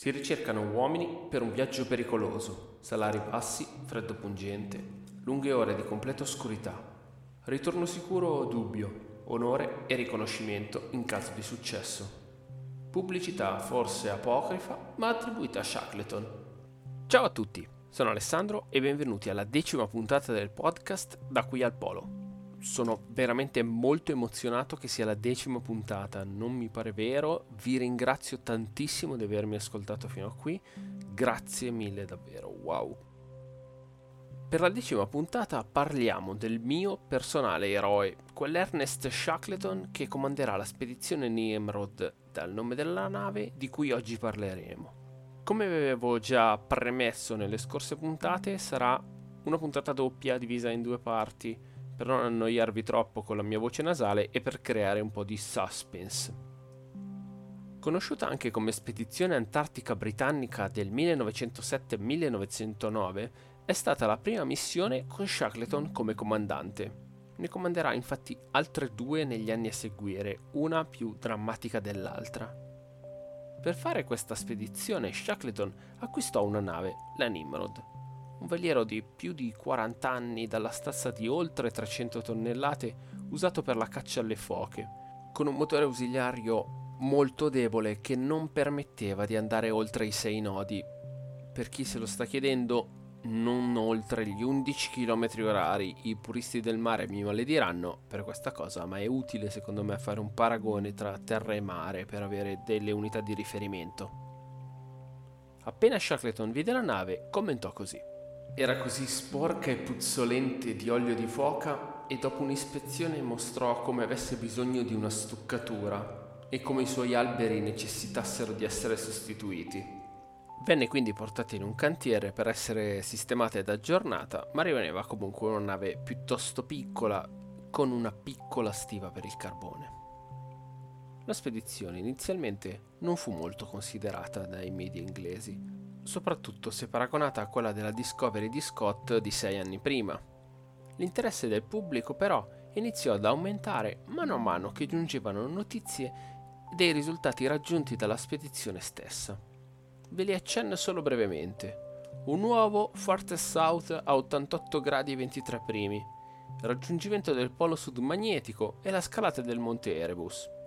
Si ricercano uomini per un viaggio pericoloso, salari bassi, freddo pungente, lunghe ore di completa oscurità. Ritorno sicuro o dubbio, onore e riconoscimento in caso di successo. Pubblicità forse apocrifa, ma attribuita a Shackleton. Ciao a tutti, sono Alessandro e benvenuti alla decima puntata del podcast Da qui al Polo sono veramente molto emozionato che sia la decima puntata, non mi pare vero, vi ringrazio tantissimo di avermi ascoltato fino a qui, grazie mille davvero, wow. Per la decima puntata parliamo del mio personale eroe, quell'Ernest Shackleton che comanderà la spedizione Nimrod dal nome della nave di cui oggi parleremo. Come avevo già premesso nelle scorse puntate, sarà una puntata doppia divisa in due parti per non annoiarvi troppo con la mia voce nasale e per creare un po' di suspense. Conosciuta anche come Spedizione Antartica Britannica del 1907-1909, è stata la prima missione con Shackleton come comandante. Ne comanderà infatti altre due negli anni a seguire, una più drammatica dell'altra. Per fare questa spedizione Shackleton acquistò una nave, la Nimrod, un veliero di più di 40 anni dalla stazza di oltre 300 tonnellate usato per la caccia alle foche, con un motore ausiliario molto debole che non permetteva di andare oltre i 6 nodi. Per chi se lo sta chiedendo, non oltre gli 11 km orari. I puristi del mare mi malediranno per questa cosa, ma è utile secondo me fare un paragone tra terra e mare per avere delle unità di riferimento. Appena Shackleton vide la nave, commentò così. Era così sporca e puzzolente di olio di foca e dopo un'ispezione mostrò come avesse bisogno di una stuccatura e come i suoi alberi necessitassero di essere sostituiti. Venne quindi portata in un cantiere per essere sistemata ed aggiornata, ma rimaneva comunque una nave piuttosto piccola con una piccola stiva per il carbone. La spedizione inizialmente non fu molto considerata dai media inglesi, soprattutto se paragonata a quella della Discovery di Scott di sei anni prima. L'interesse del pubblico però iniziò ad aumentare mano a mano che giungevano notizie dei risultati raggiunti dalla spedizione stessa. Ve li accenno solo brevemente. Un nuovo Farthest South a 88 gradi e 23 primi, raggiungimento del polo sud magnetico e la scalata del monte Erebus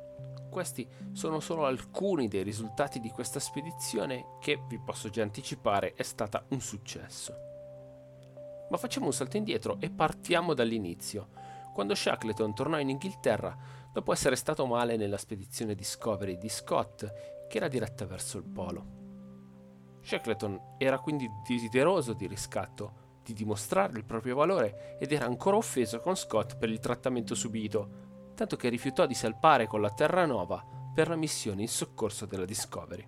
questi sono solo alcuni dei risultati di questa spedizione che, vi posso già anticipare, è stata un successo. Ma facciamo un salto indietro e partiamo dall'inizio, quando Shackleton tornò in Inghilterra dopo essere stato male nella spedizione Discovery di Scott, che era diretta verso il polo. Shackleton era quindi desideroso di riscatto, di dimostrare il proprio valore ed era ancora offeso con Scott per il trattamento subito, tanto che rifiutò di salpare con la Terranova per la missione in soccorso della Discovery.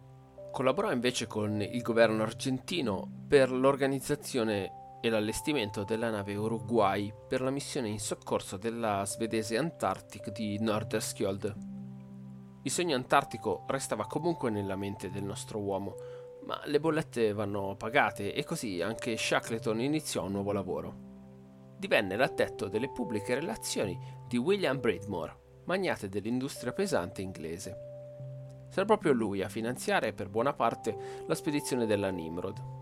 Collaborò invece con il governo argentino per l'organizzazione e l'allestimento della nave Uruguay per la missione in soccorso della svedese Antarctic di Norderskjold. Il sogno antartico restava comunque nella mente del nostro uomo, ma le bollette vanno pagate e così anche Shackleton iniziò un nuovo lavoro divenne l'addetto delle pubbliche relazioni di William Bridmore, magnate dell'industria pesante inglese. Sarà proprio lui a finanziare per buona parte la spedizione della Nimrod.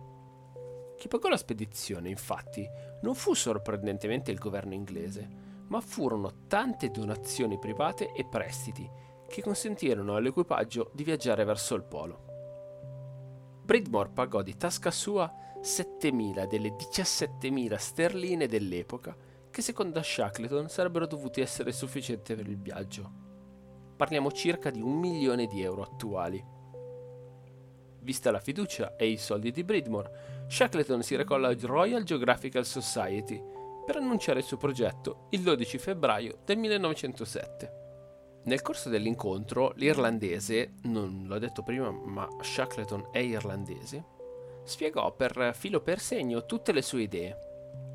Chi pagò la spedizione, infatti, non fu sorprendentemente il governo inglese, ma furono tante donazioni private e prestiti che consentirono all'equipaggio di viaggiare verso il polo. Bridmore pagò di tasca sua 7.000 delle 17.000 sterline dell'epoca, che secondo Shackleton sarebbero dovuti essere sufficienti per il viaggio. Parliamo circa di un milione di euro attuali. Vista la fiducia e i soldi di Bridmore, Shackleton si recò alla Royal Geographical Society per annunciare il suo progetto il 12 febbraio del 1907. Nel corso dell'incontro, l'irlandese, non l'ho detto prima, ma Shackleton è irlandese, spiegò per filo per segno tutte le sue idee.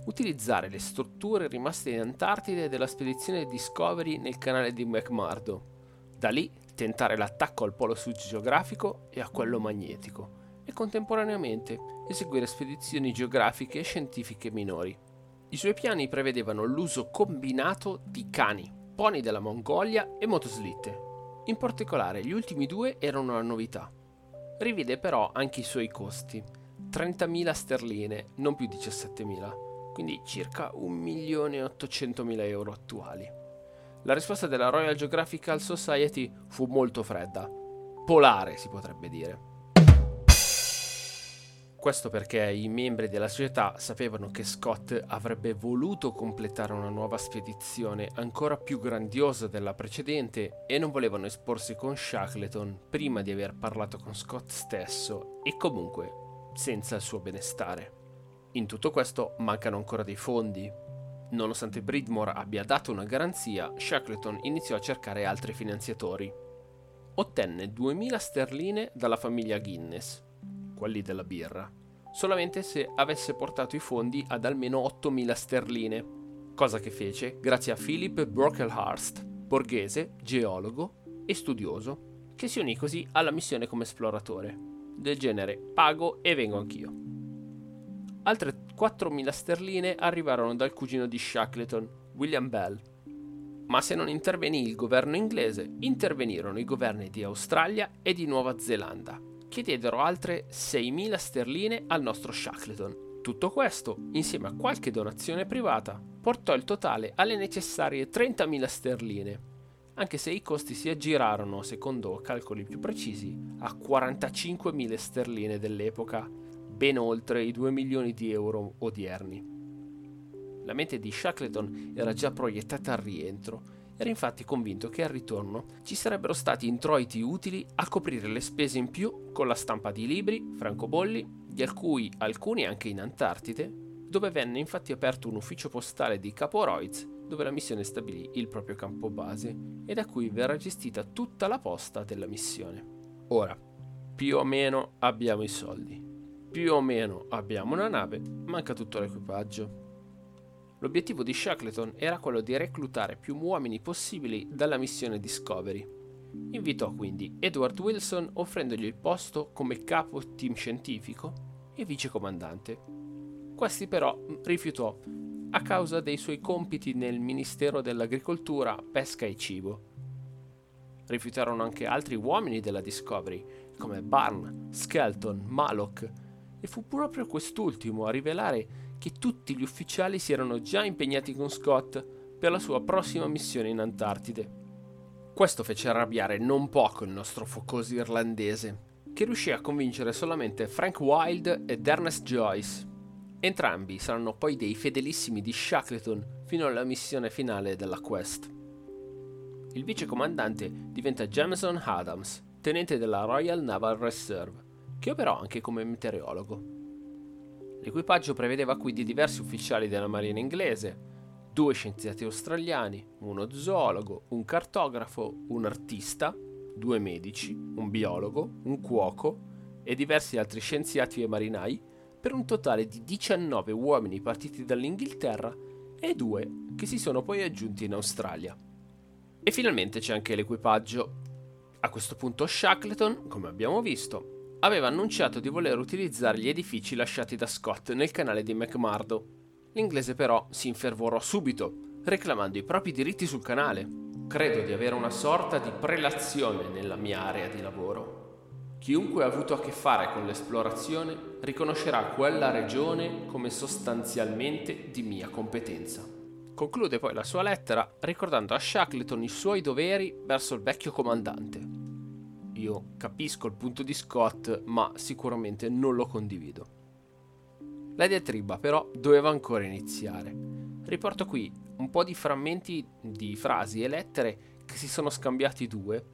Utilizzare le strutture rimaste in Antartide della spedizione Discovery nel canale di McMurdo. Da lì tentare l'attacco al polo sud geografico e a quello magnetico e contemporaneamente eseguire spedizioni geografiche e scientifiche minori. I suoi piani prevedevano l'uso combinato di cani, pony della Mongolia e motoslitte. In particolare gli ultimi due erano una novità rivide però anche i suoi costi. 30.000 sterline, non più 17.000, quindi circa 1.800.000 euro attuali. La risposta della Royal Geographical Society fu molto fredda, polare si potrebbe dire. Questo perché i membri della società sapevano che Scott avrebbe voluto completare una nuova spedizione ancora più grandiosa della precedente e non volevano esporsi con Shackleton prima di aver parlato con Scott stesso e comunque senza il suo benestare. In tutto questo mancano ancora dei fondi. Nonostante Bridmore abbia dato una garanzia, Shackleton iniziò a cercare altri finanziatori. Ottenne 2000 sterline dalla famiglia Guinness, quelli della birra, solamente se avesse portato i fondi ad almeno 8.000 sterline, cosa che fece grazie a Philip Brocklehurst, borghese, geologo e studioso, che si unì così alla missione come esploratore, del genere pago e vengo anch'io. Altre 4.000 sterline arrivarono dal cugino di Shackleton, William Bell. Ma se non intervenì il governo inglese, intervenirono i governi di Australia e di Nuova Zelanda, che diedero altre 6.000 sterline al nostro Shackleton. Tutto questo, insieme a qualche donazione privata, portò il totale alle necessarie 30.000 sterline, anche se i costi si aggirarono, secondo calcoli più precisi, a 45.000 sterline dell'epoca, ben oltre i 2 milioni di euro odierni. La mente di Shackleton era già proiettata al rientro era infatti convinto che al ritorno ci sarebbero stati introiti utili a coprire le spese in più con la stampa di libri, francobolli, di cui alcuni anche in Antartide, dove venne infatti aperto un ufficio postale di Capo Royds dove la missione stabilì il proprio campo base e da cui verrà gestita tutta la posta della missione. Ora, più o meno abbiamo i soldi, più o meno abbiamo una nave, manca tutto l'equipaggio. L'obiettivo di Shackleton era quello di reclutare più uomini possibili dalla missione Discovery. Invitò quindi Edward Wilson offrendogli il posto come capo team scientifico e vicecomandante. Questi però rifiutò a causa dei suoi compiti nel Ministero dell'Agricoltura, Pesca e Cibo. Rifiutarono anche altri uomini della Discovery, come Barn, Skelton, Mallock, e fu proprio quest'ultimo a rivelare che tutti gli ufficiali si erano già impegnati con Scott per la sua prossima missione in Antartide. Questo fece arrabbiare non poco il nostro focoso irlandese, che riuscì a convincere solamente Frank Wilde ed Ernest Joyce. Entrambi saranno poi dei fedelissimi di Shackleton fino alla missione finale della Quest. Il vicecomandante diventa Jameson Adams, tenente della Royal Naval Reserve, che operò anche come meteorologo. L'equipaggio prevedeva quindi diversi ufficiali della marina inglese, due scienziati australiani, uno zoologo, un cartografo, un artista, due medici, un biologo, un cuoco e diversi altri scienziati e marinai, per un totale di 19 uomini partiti dall'Inghilterra e due che si sono poi aggiunti in Australia. E finalmente c'è anche l'equipaggio. A questo punto Shackleton, come abbiamo visto, aveva annunciato di voler utilizzare gli edifici lasciati da Scott nel canale di McMurdo. L'inglese però si infervorò subito, reclamando i propri diritti sul canale. Credo di avere una sorta di prelazione nella mia area di lavoro. Chiunque ha avuto a che fare con l'esplorazione riconoscerà quella regione come sostanzialmente di mia competenza. Conclude poi la sua lettera ricordando a Shackleton i suoi doveri verso il vecchio comandante io capisco il punto di Scott, ma sicuramente non lo condivido. La diatriba però doveva ancora iniziare. Riporto qui un po' di frammenti di frasi e lettere che si sono scambiati due,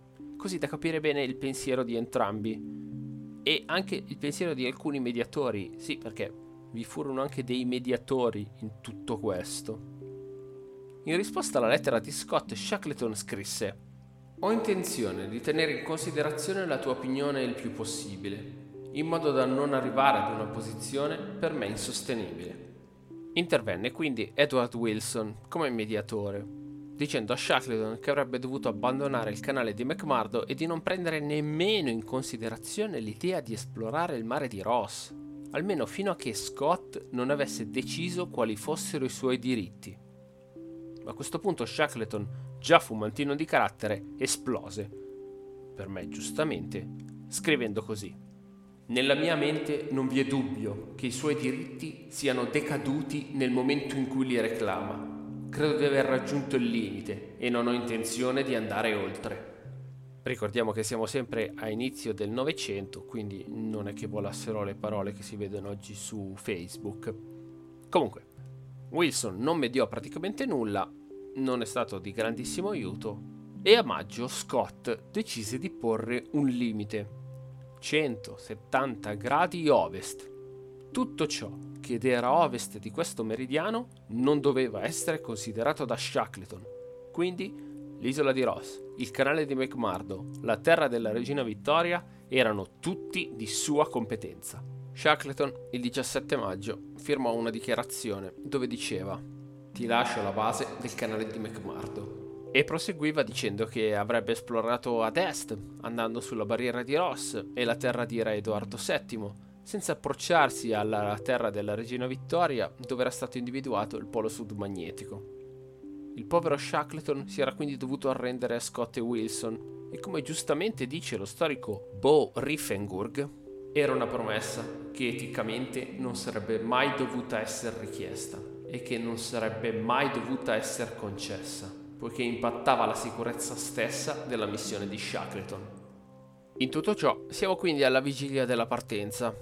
così da capire bene il pensiero di entrambi e anche il pensiero di alcuni mediatori, sì perché vi furono anche dei mediatori in tutto questo. In risposta alla lettera di Scott, Shackleton scrisse ho intenzione di tenere in considerazione la tua opinione il più possibile, in modo da non arrivare ad una posizione per me insostenibile. Intervenne quindi Edward Wilson come mediatore, dicendo a Shackleton che avrebbe dovuto abbandonare il canale di McMurdo e di non prendere nemmeno in considerazione l'idea di esplorare il mare di Ross, almeno fino a che Scott non avesse deciso quali fossero i suoi diritti. A questo punto Shackleton già fumantino di carattere, esplose, per me giustamente, scrivendo così. Nella mia mente non vi è dubbio che i suoi diritti siano decaduti nel momento in cui li reclama. Credo di aver raggiunto il limite e non ho intenzione di andare oltre. Ricordiamo che siamo sempre a inizio del Novecento, quindi non è che volassero le parole che si vedono oggi su Facebook. Comunque, Wilson non mediò praticamente nulla, non è stato di grandissimo aiuto e a maggio Scott decise di porre un limite. 170 gradi ovest. Tutto ciò che era a ovest di questo meridiano non doveva essere considerato da Shackleton. Quindi l'isola di Ross, il canale di McMurdo, la terra della regina Vittoria erano tutti di sua competenza. Shackleton il 17 maggio firmò una dichiarazione dove diceva ti lascio la base del canale di McMurdo e proseguiva dicendo che avrebbe esplorato ad est, andando sulla barriera di Ross e la terra di Re Edoardo VII, senza approcciarsi alla terra della regina Vittoria dove era stato individuato il polo sud magnetico. Il povero Shackleton si era quindi dovuto arrendere a Scott e Wilson e come giustamente dice lo storico Bo Riffenburg, era una promessa che eticamente non sarebbe mai dovuta essere richiesta e che non sarebbe mai dovuta essere concessa, poiché impattava la sicurezza stessa della missione di Shackleton. In tutto ciò siamo quindi alla vigilia della partenza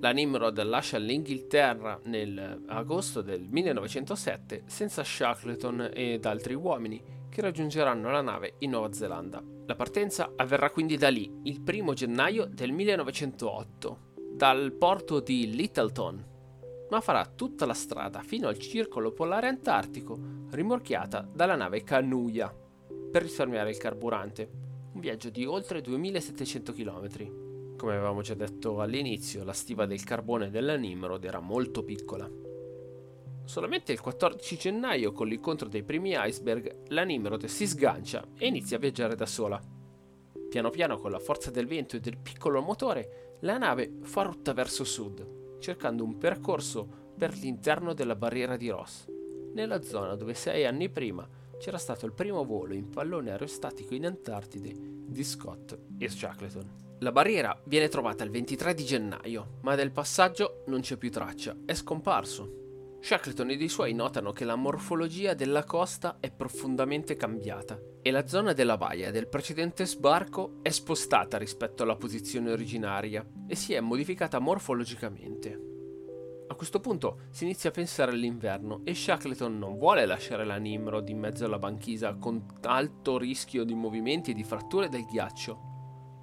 la Nimrod lascia l'Inghilterra nell'agosto del 1907 senza Shackleton ed altri uomini che raggiungeranno la nave in Nuova Zelanda. La partenza avverrà quindi da lì, il primo gennaio del 1908, dal porto di Littleton, ma farà tutta la strada fino al circolo polare antartico, rimorchiata dalla nave Canuya, per risparmiare il carburante, un viaggio di oltre 2700 km. Come avevamo già detto all'inizio, la stiva del carbone della Nimrod era molto piccola. Solamente il 14 gennaio, con l'incontro dei primi iceberg, la Nimrod si sgancia e inizia a viaggiare da sola. Piano piano, con la forza del vento e del piccolo motore, la nave fa rotta verso sud, cercando un percorso per l'interno della barriera di Ross, nella zona dove sei anni prima c'era stato il primo volo in pallone aerostatico in Antartide di Scott e Shackleton. La barriera viene trovata il 23 di gennaio, ma del passaggio non c'è più traccia, è scomparso. Shackleton ed i suoi notano che la morfologia della costa è profondamente cambiata e la zona della baia del precedente sbarco è spostata rispetto alla posizione originaria e si è modificata morfologicamente. A questo punto si inizia a pensare all'inverno e Shackleton non vuole lasciare la Nimrod in mezzo alla banchisa con alto rischio di movimenti e di fratture del ghiaccio.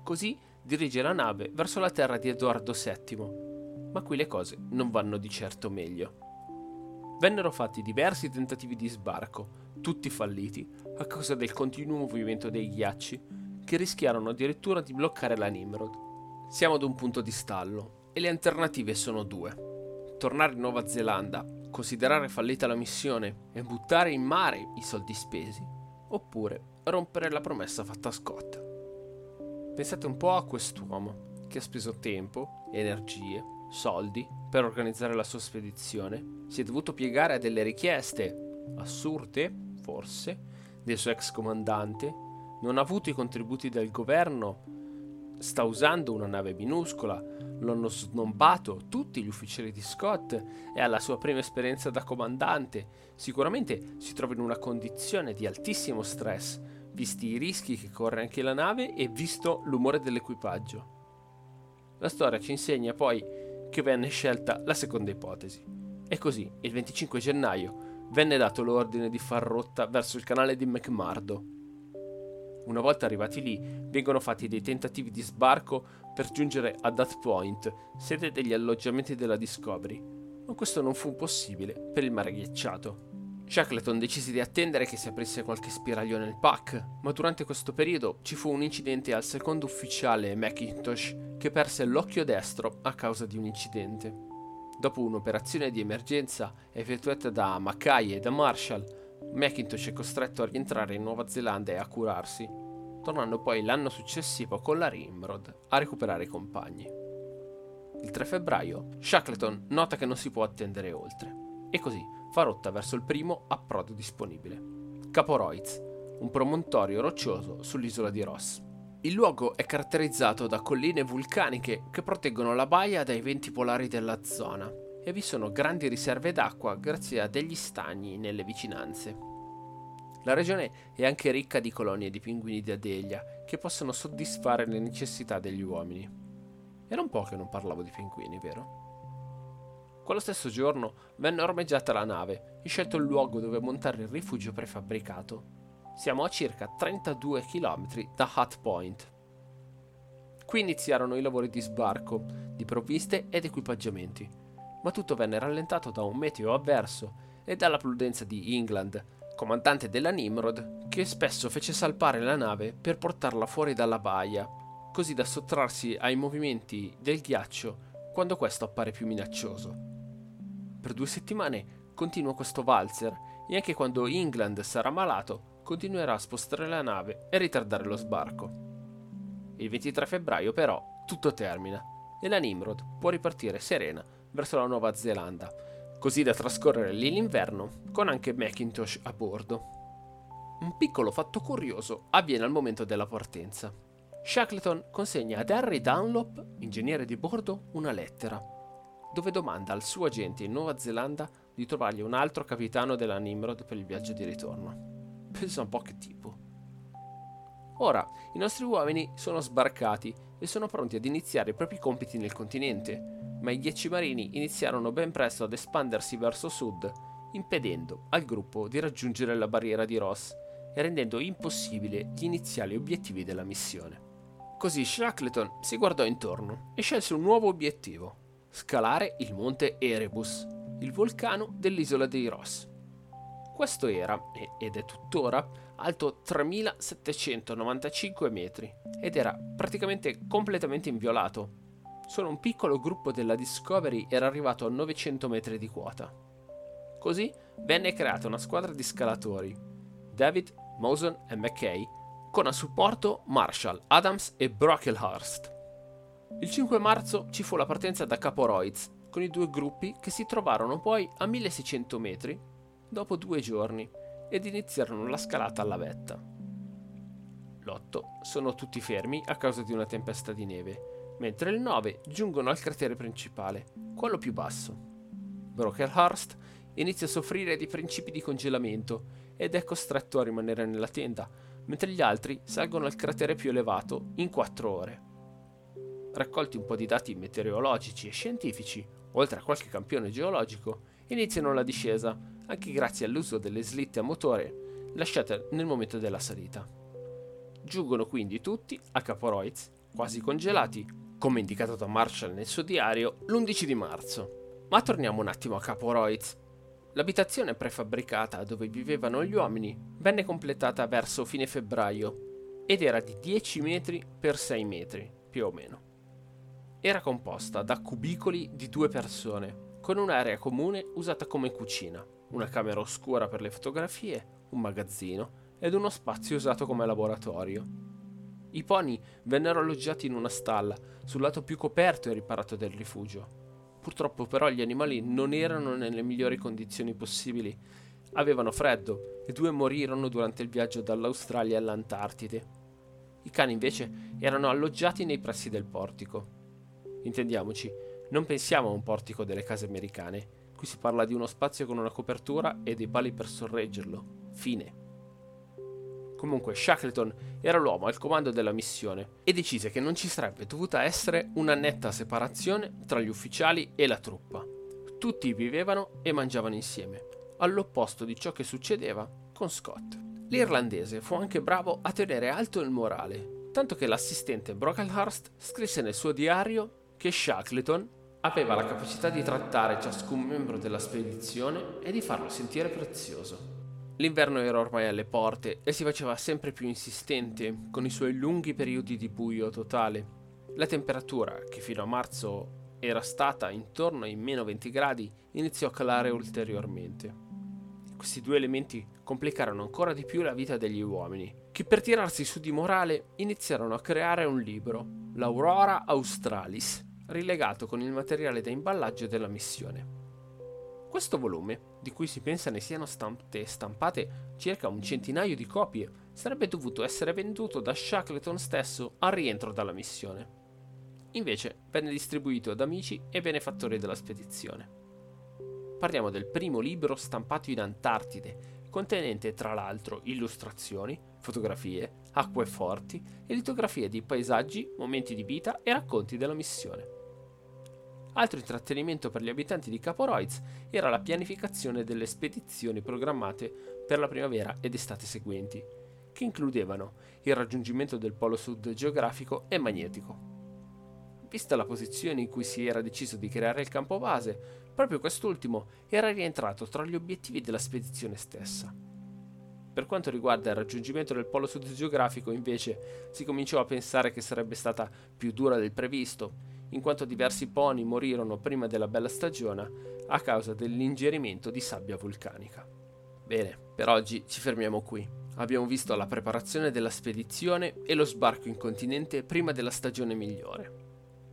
Così dirige la nave verso la terra di Edoardo VII, ma qui le cose non vanno di certo meglio. Vennero fatti diversi tentativi di sbarco, tutti falliti, a causa del continuo movimento dei ghiacci, che rischiarono addirittura di bloccare la Nimrod. Siamo ad un punto di stallo e le alternative sono due. Tornare in Nuova Zelanda, considerare fallita la missione e buttare in mare i soldi spesi, oppure rompere la promessa fatta a Scott. Pensate un po' a quest'uomo che ha speso tempo, energie, soldi per organizzare la sua spedizione, si è dovuto piegare a delle richieste assurde, forse, del suo ex comandante, non ha avuto i contributi del governo, sta usando una nave minuscola, lo hanno snombato tutti gli ufficiali di Scott e alla sua prima esperienza da comandante. Sicuramente si trova in una condizione di altissimo stress visti i rischi che corre anche la nave e visto l'umore dell'equipaggio. La storia ci insegna poi che venne scelta la seconda ipotesi. E così, il 25 gennaio, venne dato l'ordine di far rotta verso il canale di McMurdo. Una volta arrivati lì, vengono fatti dei tentativi di sbarco per giungere a That Point, sede degli alloggiamenti della Discovery, ma questo non fu possibile per il mare ghiacciato. Shackleton decise di attendere che si aprisse qualche spiraglio nel pack, ma durante questo periodo ci fu un incidente al secondo ufficiale McIntosh che perse l'occhio destro a causa di un incidente. Dopo un'operazione di emergenza effettuata da Mackay e da Marshall, McIntosh è costretto a rientrare in Nuova Zelanda e a curarsi, tornando poi l'anno successivo con la Rimrod a recuperare i compagni. Il 3 febbraio, Shackleton nota che non si può attendere oltre, e così fa rotta verso il primo approdo disponibile. Capo Roiz, un promontorio roccioso sull'isola di Ross. Il luogo è caratterizzato da colline vulcaniche che proteggono la baia dai venti polari della zona e vi sono grandi riserve d'acqua grazie a degli stagni nelle vicinanze. La regione è anche ricca di colonie di pinguini di Adelia che possono soddisfare le necessità degli uomini. Era un po' che non parlavo di pinguini, vero? Quello stesso giorno venne ormeggiata la nave e scelto il luogo dove montare il rifugio prefabbricato siamo a circa 32 km da Hut Point. Qui iniziarono i lavori di sbarco, di provviste ed equipaggiamenti, ma tutto venne rallentato da un meteo avverso e dalla prudenza di England, comandante della Nimrod, che spesso fece salpare la nave per portarla fuori dalla baia, così da sottrarsi ai movimenti del ghiaccio quando questo appare più minaccioso. Per due settimane continua questo valzer e anche quando England sarà malato continuerà a spostare la nave e ritardare lo sbarco. Il 23 febbraio però tutto termina e la Nimrod può ripartire serena verso la Nuova Zelanda, così da trascorrere lì l'inverno con anche Macintosh a bordo. Un piccolo fatto curioso avviene al momento della partenza. Shackleton consegna ad Harry Dunlop, ingegnere di bordo, una lettera, dove domanda al suo agente in Nuova Zelanda di trovargli un altro capitano della Nimrod per il viaggio di ritorno. Pensa un po' che tipo. Ora, i nostri uomini sono sbarcati e sono pronti ad iniziare i propri compiti nel continente, ma i ghiacci marini iniziarono ben presto ad espandersi verso sud, impedendo al gruppo di raggiungere la barriera di Ross e rendendo impossibile gli iniziali obiettivi della missione. Così Shackleton si guardò intorno e scelse un nuovo obiettivo, scalare il monte Erebus, il vulcano dell'isola dei Ross. Questo era, ed è tuttora, alto 3795 metri ed era praticamente completamente inviolato. Solo un piccolo gruppo della Discovery era arrivato a 900 metri di quota. Così venne creata una squadra di scalatori, David, Mawson e McKay, con a supporto Marshall, Adams e Brocklehurst. Il 5 marzo ci fu la partenza da Capo Royds, con i due gruppi che si trovarono poi a 1600 metri dopo due giorni ed iniziarono la scalata alla vetta. L'8 sono tutti fermi a causa di una tempesta di neve, mentre il 9 giungono al cratere principale, quello più basso. Brocklehurst inizia a soffrire di principi di congelamento ed è costretto a rimanere nella tenda, mentre gli altri salgono al cratere più elevato in 4 ore. Raccolti un po' di dati meteorologici e scientifici, oltre a qualche campione geologico, iniziano la discesa anche grazie all'uso delle slitte a motore lasciate nel momento della salita. Giungono quindi tutti a Capo Royds, quasi congelati, come indicato da Marshall nel suo diario, l'11 di marzo. Ma torniamo un attimo a Capo Royds. L'abitazione prefabbricata dove vivevano gli uomini venne completata verso fine febbraio ed era di 10 metri per 6 metri, più o meno. Era composta da cubicoli di due persone, con un'area comune usata come cucina una camera oscura per le fotografie, un magazzino ed uno spazio usato come laboratorio. I pony vennero alloggiati in una stalla, sul lato più coperto e riparato del rifugio. Purtroppo però gli animali non erano nelle migliori condizioni possibili. Avevano freddo e due morirono durante il viaggio dall'Australia all'Antartide. I cani invece erano alloggiati nei pressi del portico. Intendiamoci, non pensiamo a un portico delle case americane, Qui si parla di uno spazio con una copertura e dei pali per sorreggerlo. Fine. Comunque Shackleton era l'uomo al comando della missione e decise che non ci sarebbe dovuta essere una netta separazione tra gli ufficiali e la truppa. Tutti vivevano e mangiavano insieme, all'opposto di ciò che succedeva con Scott. L'irlandese fu anche bravo a tenere alto il morale, tanto che l'assistente Brocklehurst scrisse nel suo diario che Shackleton aveva la capacità di trattare ciascun membro della spedizione e di farlo sentire prezioso. L'inverno era ormai alle porte e si faceva sempre più insistente con i suoi lunghi periodi di buio totale. La temperatura, che fino a marzo era stata intorno ai meno 20 gradi, iniziò a calare ulteriormente. Questi due elementi complicarono ancora di più la vita degli uomini, che per tirarsi su di morale iniziarono a creare un libro, l'Aurora Australis, rilegato con il materiale da imballaggio della missione. Questo volume, di cui si pensa ne siano state stampate circa un centinaio di copie, sarebbe dovuto essere venduto da Shackleton stesso al rientro dalla missione. Invece venne distribuito ad amici e benefattori della spedizione. Parliamo del primo libro stampato in Antartide, contenente tra l'altro illustrazioni, fotografie, acqueforti e litografie di paesaggi, momenti di vita e racconti della missione. Altro intrattenimento per gli abitanti di Capo Royds era la pianificazione delle spedizioni programmate per la primavera ed estate seguenti, che includevano il raggiungimento del polo sud geografico e magnetico. Vista la posizione in cui si era deciso di creare il campo base, proprio quest'ultimo era rientrato tra gli obiettivi della spedizione stessa. Per quanto riguarda il raggiungimento del polo sud geografico, invece, si cominciò a pensare che sarebbe stata più dura del previsto, in quanto diversi pony morirono prima della bella stagione a causa dell'ingerimento di sabbia vulcanica. Bene, per oggi ci fermiamo qui. Abbiamo visto la preparazione della spedizione e lo sbarco in continente prima della stagione migliore.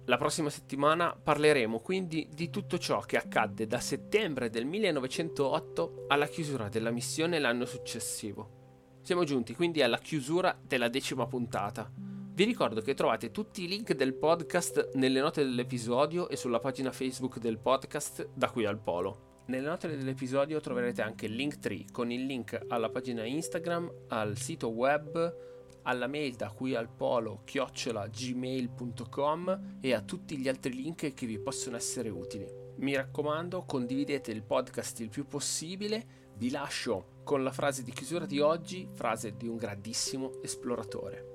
La prossima settimana parleremo quindi di tutto ciò che accadde da settembre del 1908 alla chiusura della missione l'anno successivo. Siamo giunti quindi alla chiusura della decima puntata. Vi ricordo che trovate tutti i link del podcast nelle note dell'episodio e sulla pagina Facebook del podcast da qui al polo. Nelle note dell'episodio troverete anche il link tree con il link alla pagina Instagram, al sito web, alla mail da qui al polo chiocciola gmail.com e a tutti gli altri link che vi possono essere utili. Mi raccomando, condividete il podcast il più possibile. Vi lascio con la frase di chiusura di oggi, frase di un grandissimo esploratore.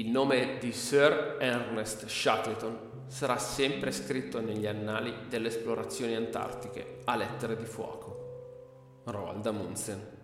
Il nome di Sir Ernest Shackleton sarà sempre scritto negli annali delle esplorazioni antartiche a lettere di fuoco. Roald Amundsen